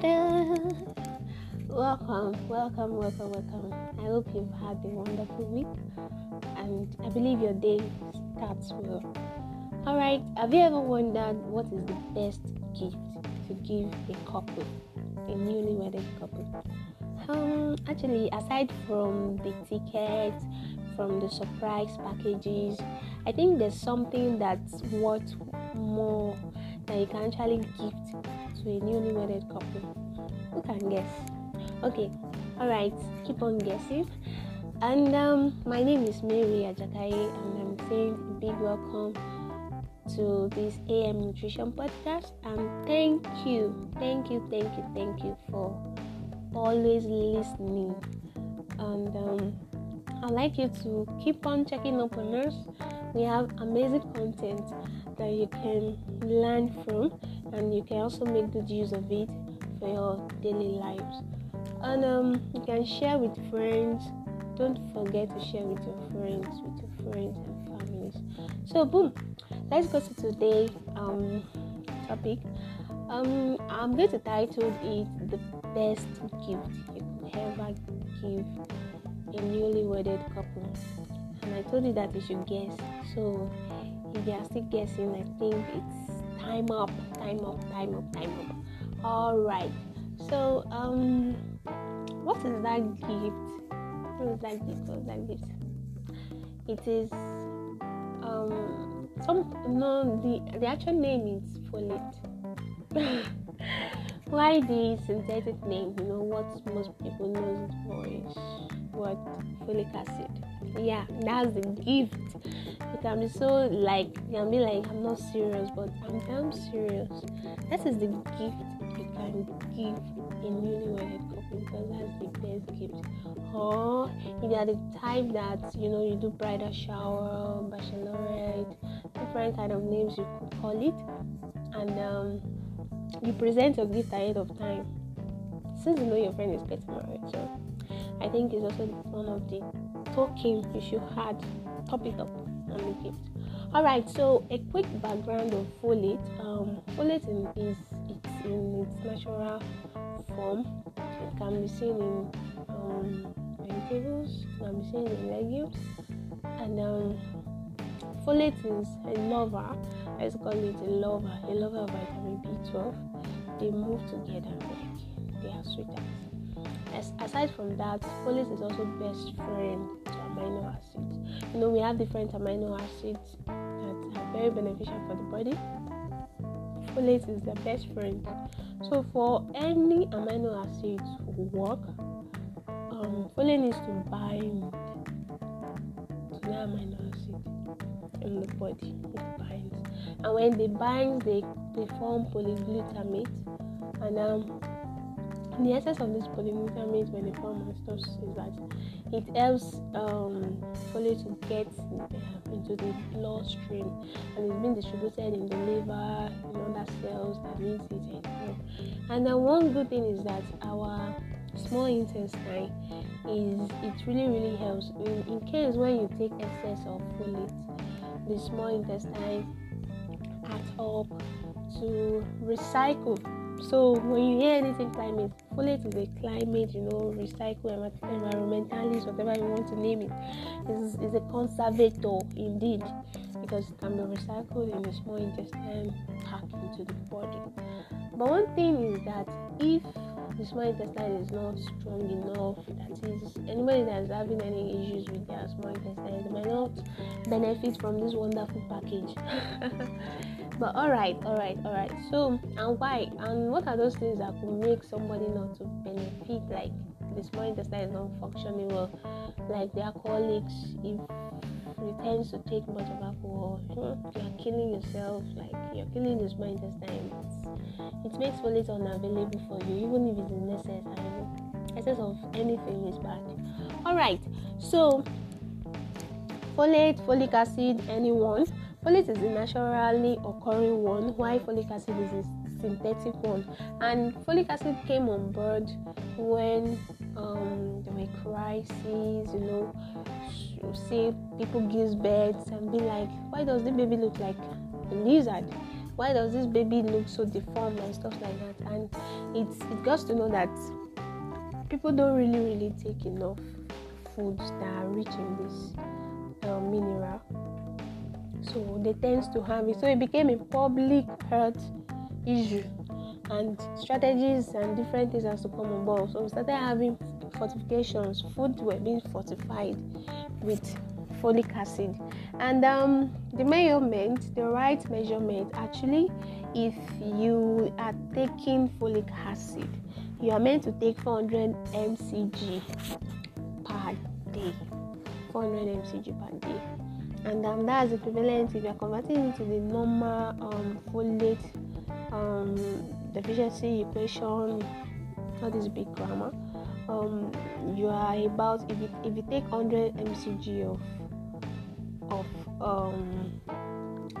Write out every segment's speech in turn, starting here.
Welcome, welcome, welcome, welcome. I hope you've had a wonderful week and I believe your day starts well. Alright, have you ever wondered what is the best gift to give a couple, a newly wedded couple? Um, actually, aside from the tickets, from the surprise packages, I think there's something that's worth more that you can actually gift to a newly wedded couple. Who can guess? Okay, all right, keep on guessing. And um, my name is Mary Ajakai, and I'm saying a big welcome to this AM Nutrition Podcast. And thank you, thank you, thank you, thank you for always listening. And um, I'd like you to keep on checking up on us. We have amazing content that you can learn from, and you can also make good use of it for your daily lives. And um, you can share with friends. Don't forget to share with your friends, with your friends and families. So, boom, let's go to today's um, topic. Um, I'm going to title it "The Best Gift You Could Ever Give a Newly Wedded Couple." And I told you that you should guess. So, if you are still guessing, I think it's time up, time up, time up, time up. All right. So, um, what is that gift? What is that gift? What is that gift? It is um some no the the actual name is folate. Why the synthetic name? You know what most people know it for is what folic acid. Yeah, that's the gift. You can be so like you can be like I'm not serious, but I'm damn serious. That is the gift you can give a newly wedded couple because that's the best gift. Or if you're the type that you know you do bridal shower, bachelorette, different kind of names you could call it, and um, you present your gift ahead of time. Since you know your friend is getting married, so I think it's also one of the token you should add, top it up on the gift. Alright, so a quick background of folate. Um, folate is it's in its natural form. It can be seen in um, vegetables, it can be seen in legumes, and um, folate is a lover. Let's call it a lover, a lover of vitamin B12. They move together like they are sweethearts. As, aside from that, folate is also best friend to amino acids. You know, we have different amino acids that are very beneficial for the body. Folate is the best friend. So, for any amino acid to work, um, folate needs to bind to the amino acid in the body. It binds, and when they bind, they they form polyglutamate, and um, the essence of this polyglutamate when they form stuff is that it helps um, folate to get into the bloodstream and it's being distributed in the liver, in other cells that needs it. And then one good thing is that our small intestine is it really really helps in, in case when you take excess of folate, the small intestine acts up to recycle so when you hear anything climate, folate is a climate, you know, recycle, environmentalist, whatever you want to name it, is is a conservator indeed, because it can be recycled in the small intestine back into the body. But one thing is that if the small intestine is not strong enough, that is, anybody that's having any issues with their small intestine, they might not benefit from this wonderful package. but all right all right all right so and why and what are those things that could make somebody not to benefit? Like the small intestine is not functioning well. Like their colleagues, if you tend to take much of alcohol. You're killing yourself like you're killing the small intestine it makes folate unavailable for you even if it's in excess excess of anything is bad. All right so folate folic acid anyone. Folate is a naturally occurring one, while folic acid is a synthetic one. And folic acid came on board when um, there were crises, you know, say people give birth and be like, why does the baby look like a lizard? why does this baby look so deformed? and stuff like that. And it's it got to know that people don't really really take enough foods that are rich in this uh, mineral. So they tend to have it. So it became a public health issue. And strategies and different things has to come on board. So we started having fortifications. Food were being fortified with folic acid. And um, the measurement the right measurement actually if you are taking folic acid you are meant to take 400 mcg per day. 400 mcg per day. And um, that's equivalent if you're converting it to the normal um, folate um, deficiency equation all this big grammar um, you are about if you, if you take 100 mcg of of um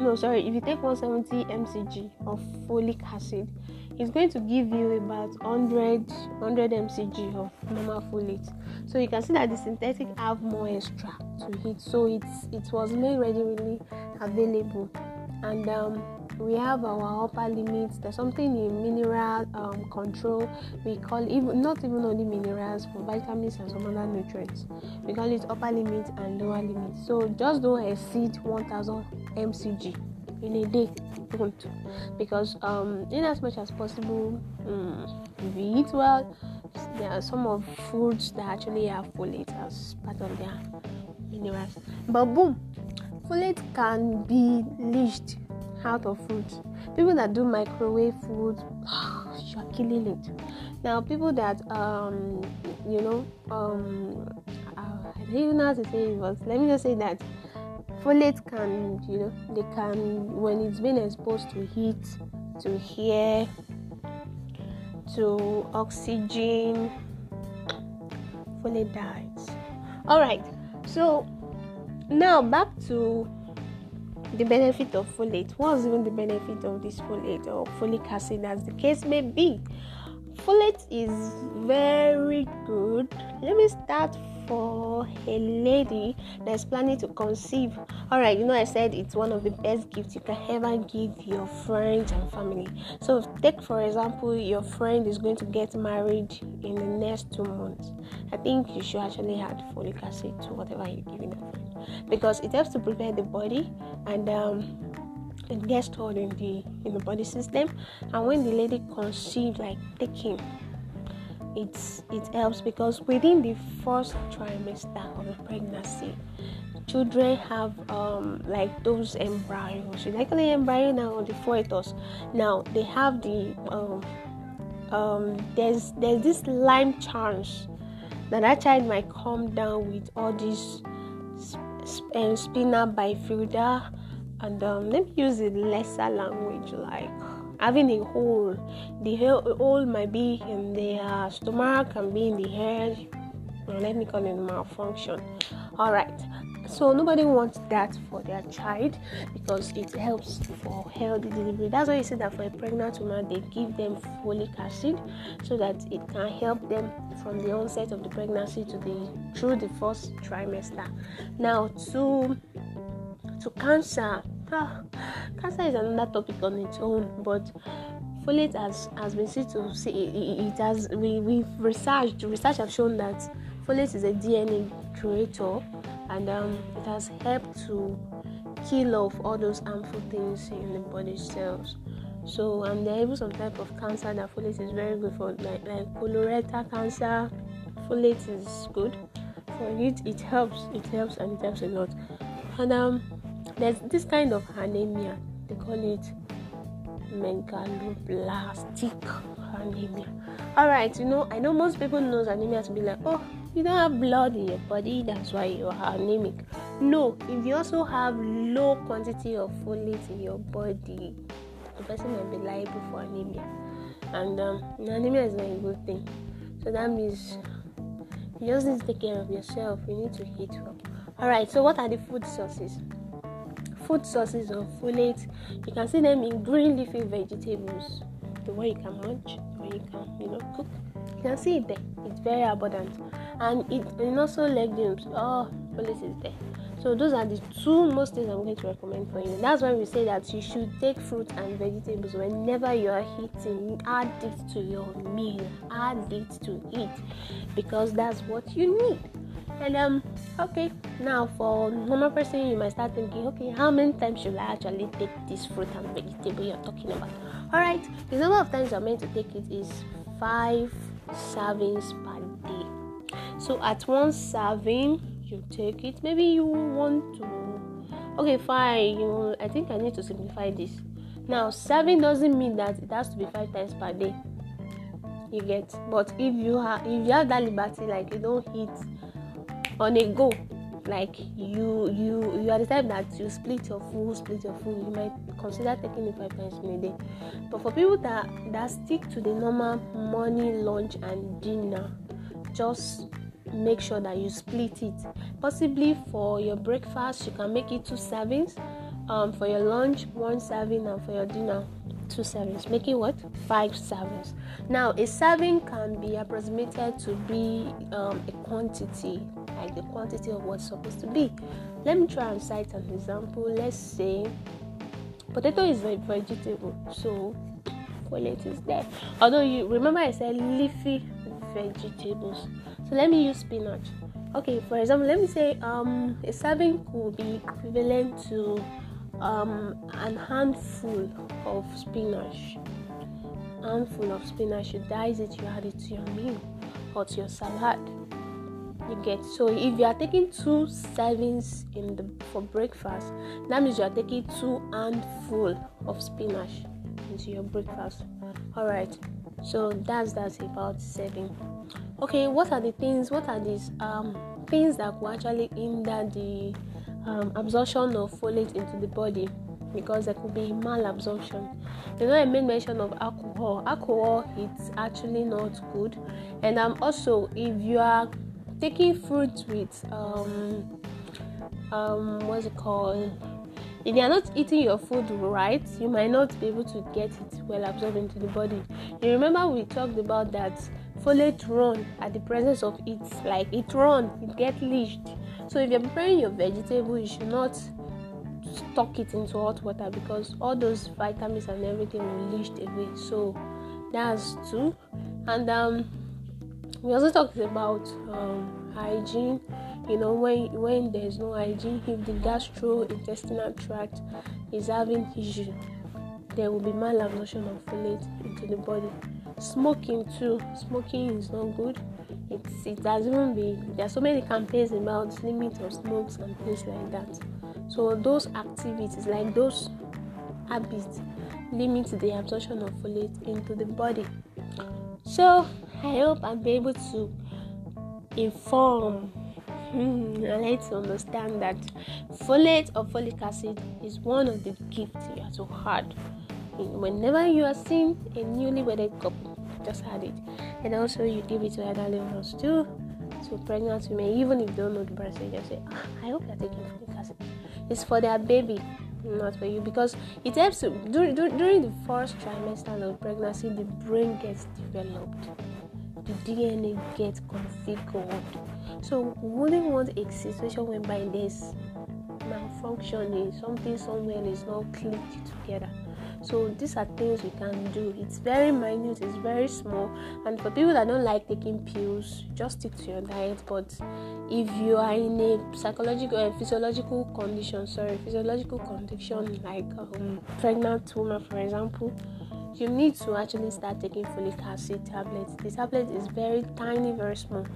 no sorry if you take 170 mcg of folic acid it's going to give you about 100 100 mcg of normal folate so you can see that the synthetic have more extra to it. So it's it was made readily available. And um, we have our upper limits. There's something in mineral um, control. We call even not even only minerals for vitamins and some other nutrients. We call it upper limit and lower limit so just don't exceed 1000 mcg in a day. Don't. Because um, in as much as possible um, if you eat well there are some of foods that actually have folate as part of their minerals. But boom folate can be leached out of food. People that do microwave food, you are killing it. Now, people that um, you know, um, uh, I don't even know how to say it, but let me just say that folate can, you know, they can when it's been exposed to heat, to air, to oxygen, folate dies. All right, so now back to the benefit of folate. What's even the benefit of this folate or folic acid, as the case may be? Folate is very good. Let me start for a lady that's planning to conceive. All right, you know, I said it's one of the best gifts you can ever give your friends and family. So, take for example, your friend is going to get married in the next two months. I think you should actually add folic acid to whatever you're giving that friend because it helps to prepare the body and um, it gets stored in the in the body system. And when the lady conceives, like taking it's it helps because within the first trimester of the pregnancy children have um, like those embryos like the embryo now the fetus now they have the um, um, there's there's this lime chance that that child might come down with all these sp- uh, spina bifida and um, let me use a lesser language like having a hole. The hole might be in the uh, stomach, can be in the head. Let me call it malfunction. All right. So nobody wants that for their child because it helps for healthy delivery. That's why you say that for a pregnant woman they give them folic acid so that it can help them from the onset of the pregnancy to the through the first trimester. Now to to cancer Ah, cancer is another topic on its own, but folate has, has been seen to see it, has we, we've researched research have shown that folate is a DNA creator and um, it has helped to kill off all those harmful things in the body cells. So um, there are even some type of cancer that folate is very good for, like like colorectal cancer. Folate is good for it. It helps. It helps and it helps a lot. And um, there's this kind of anemia they call it megaloblastic anemia all right you know i know most people knows anemia to be like oh you don't have blood in your body that's why you are anemic. No if you also have low quantity of folate in your body the person might be liable for anemia. And um, anemia is not a good thing. So that means you just need to take care of yourself. You need to eat well all right so what are the food sources? Food sources of folate. You can see them in green leafy vegetables, the way you can munch, the way you can, you know, cook. You can see it there. It's very abundant, and it and also legumes. Oh, folate is there. So those are the two most things I'm going to recommend for you. That's why we say that you should take fruit and vegetables whenever you are eating. Add it to your meal. Add it to eat because that's what you need. And um, okay, now for normal person, you might start thinking, okay, how many times should I actually take this fruit and vegetable you're talking about? All right, the number of times you're meant to take it is five servings per day. So at one serving, you take it. Maybe you want to. Okay, fine. You, I think I need to simplify this. Now, serving doesn't mean that it has to be five times per day. You get, but if you have if you have that liberty, like you don't eat on a go like you you you are the type that you split your food split your food you might consider taking it five times in a day but for people that that stick to the normal morning lunch and dinner just make sure that you split it possibly for your breakfast you can make it two servings um, for your lunch one serving and for your dinner two servings making what five servings now a serving can be approximated to be um, a quantity like the quantity of what's supposed to be. Let me try and cite an example. Let's say potato is a vegetable, so folate is there. Although you remember I said leafy vegetables. So let me use spinach. Okay, for example, let me say um a serving could be equivalent to um an handful of spinach. Handful of spinach, you dice it, you add it to your meal or to your salad you get so if you are taking two servings in the for breakfast that means you are taking two handful of spinach into your breakfast all right so that's that's about serving okay what are the things what are these um things that could actually hinder the um, absorption of folate into the body because there could be malabsorption. You know, I made mention of alcohol. Alcohol, it's actually not good, and um, also if you are taking fruit with um um what's it called if you are not eating your food right you might not be able to get it well absorbed into the body you remember we talked about that folate run at the presence of it like it run it get leached. So if you're preparing your vegetable you should not stock it into hot water because all those vitamins and everything will leach away so that's two. And um we also talked about um, hygiene. You know when when there's no hygiene if the gastrointestinal tract is having issue there will be malabsorption of folate into the body smoking too. Smoking is not good. It's it has even been there are so many campaigns about limit of smokes and things like that. So those activities like those habits limit the absorption of folate into the body. So I hope I'll be able to inform hmm, and let you understand that folate or folic acid is one of the gifts you have to have. Whenever you are seeing a newly wedded couple, just add it. And also, you give it to elderly ones too, to pregnant women, even if you don't know the person, just say, ah, I hope you're taking folic acid. It's for their baby, not for you, because it helps to, during, during the first trimester of pregnancy, the brain gets developed the DNA gets configured. So wouldn't want a situation whereby there's malfunctioning, something somewhere is not clicked together. So these are things we can do. It's very minute, it's very small, and for people that don't like taking pills, just stick to your diet. But if you are in a psychological and physiological condition, sorry, physiological condition like um, pregnant woman, for example, you need to actually start taking folic acid tablets. The tablet is very tiny, very small.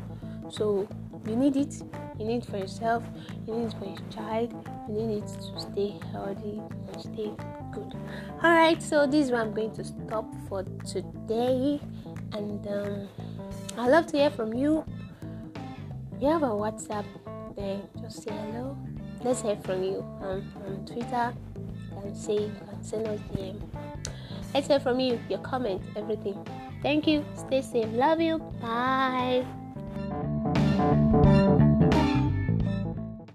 So you need it. You need it for yourself. You need it for your child. You need it to stay healthy and stay good. All right. So this is where I'm going to stop for today, and um, I love to hear from you. You have a WhatsApp there. Just say hello. Let's hear from you um, on Twitter. You can say you can send us DM. Let's hear from you, your comment, everything. Thank you. Stay safe. Love you. Bye.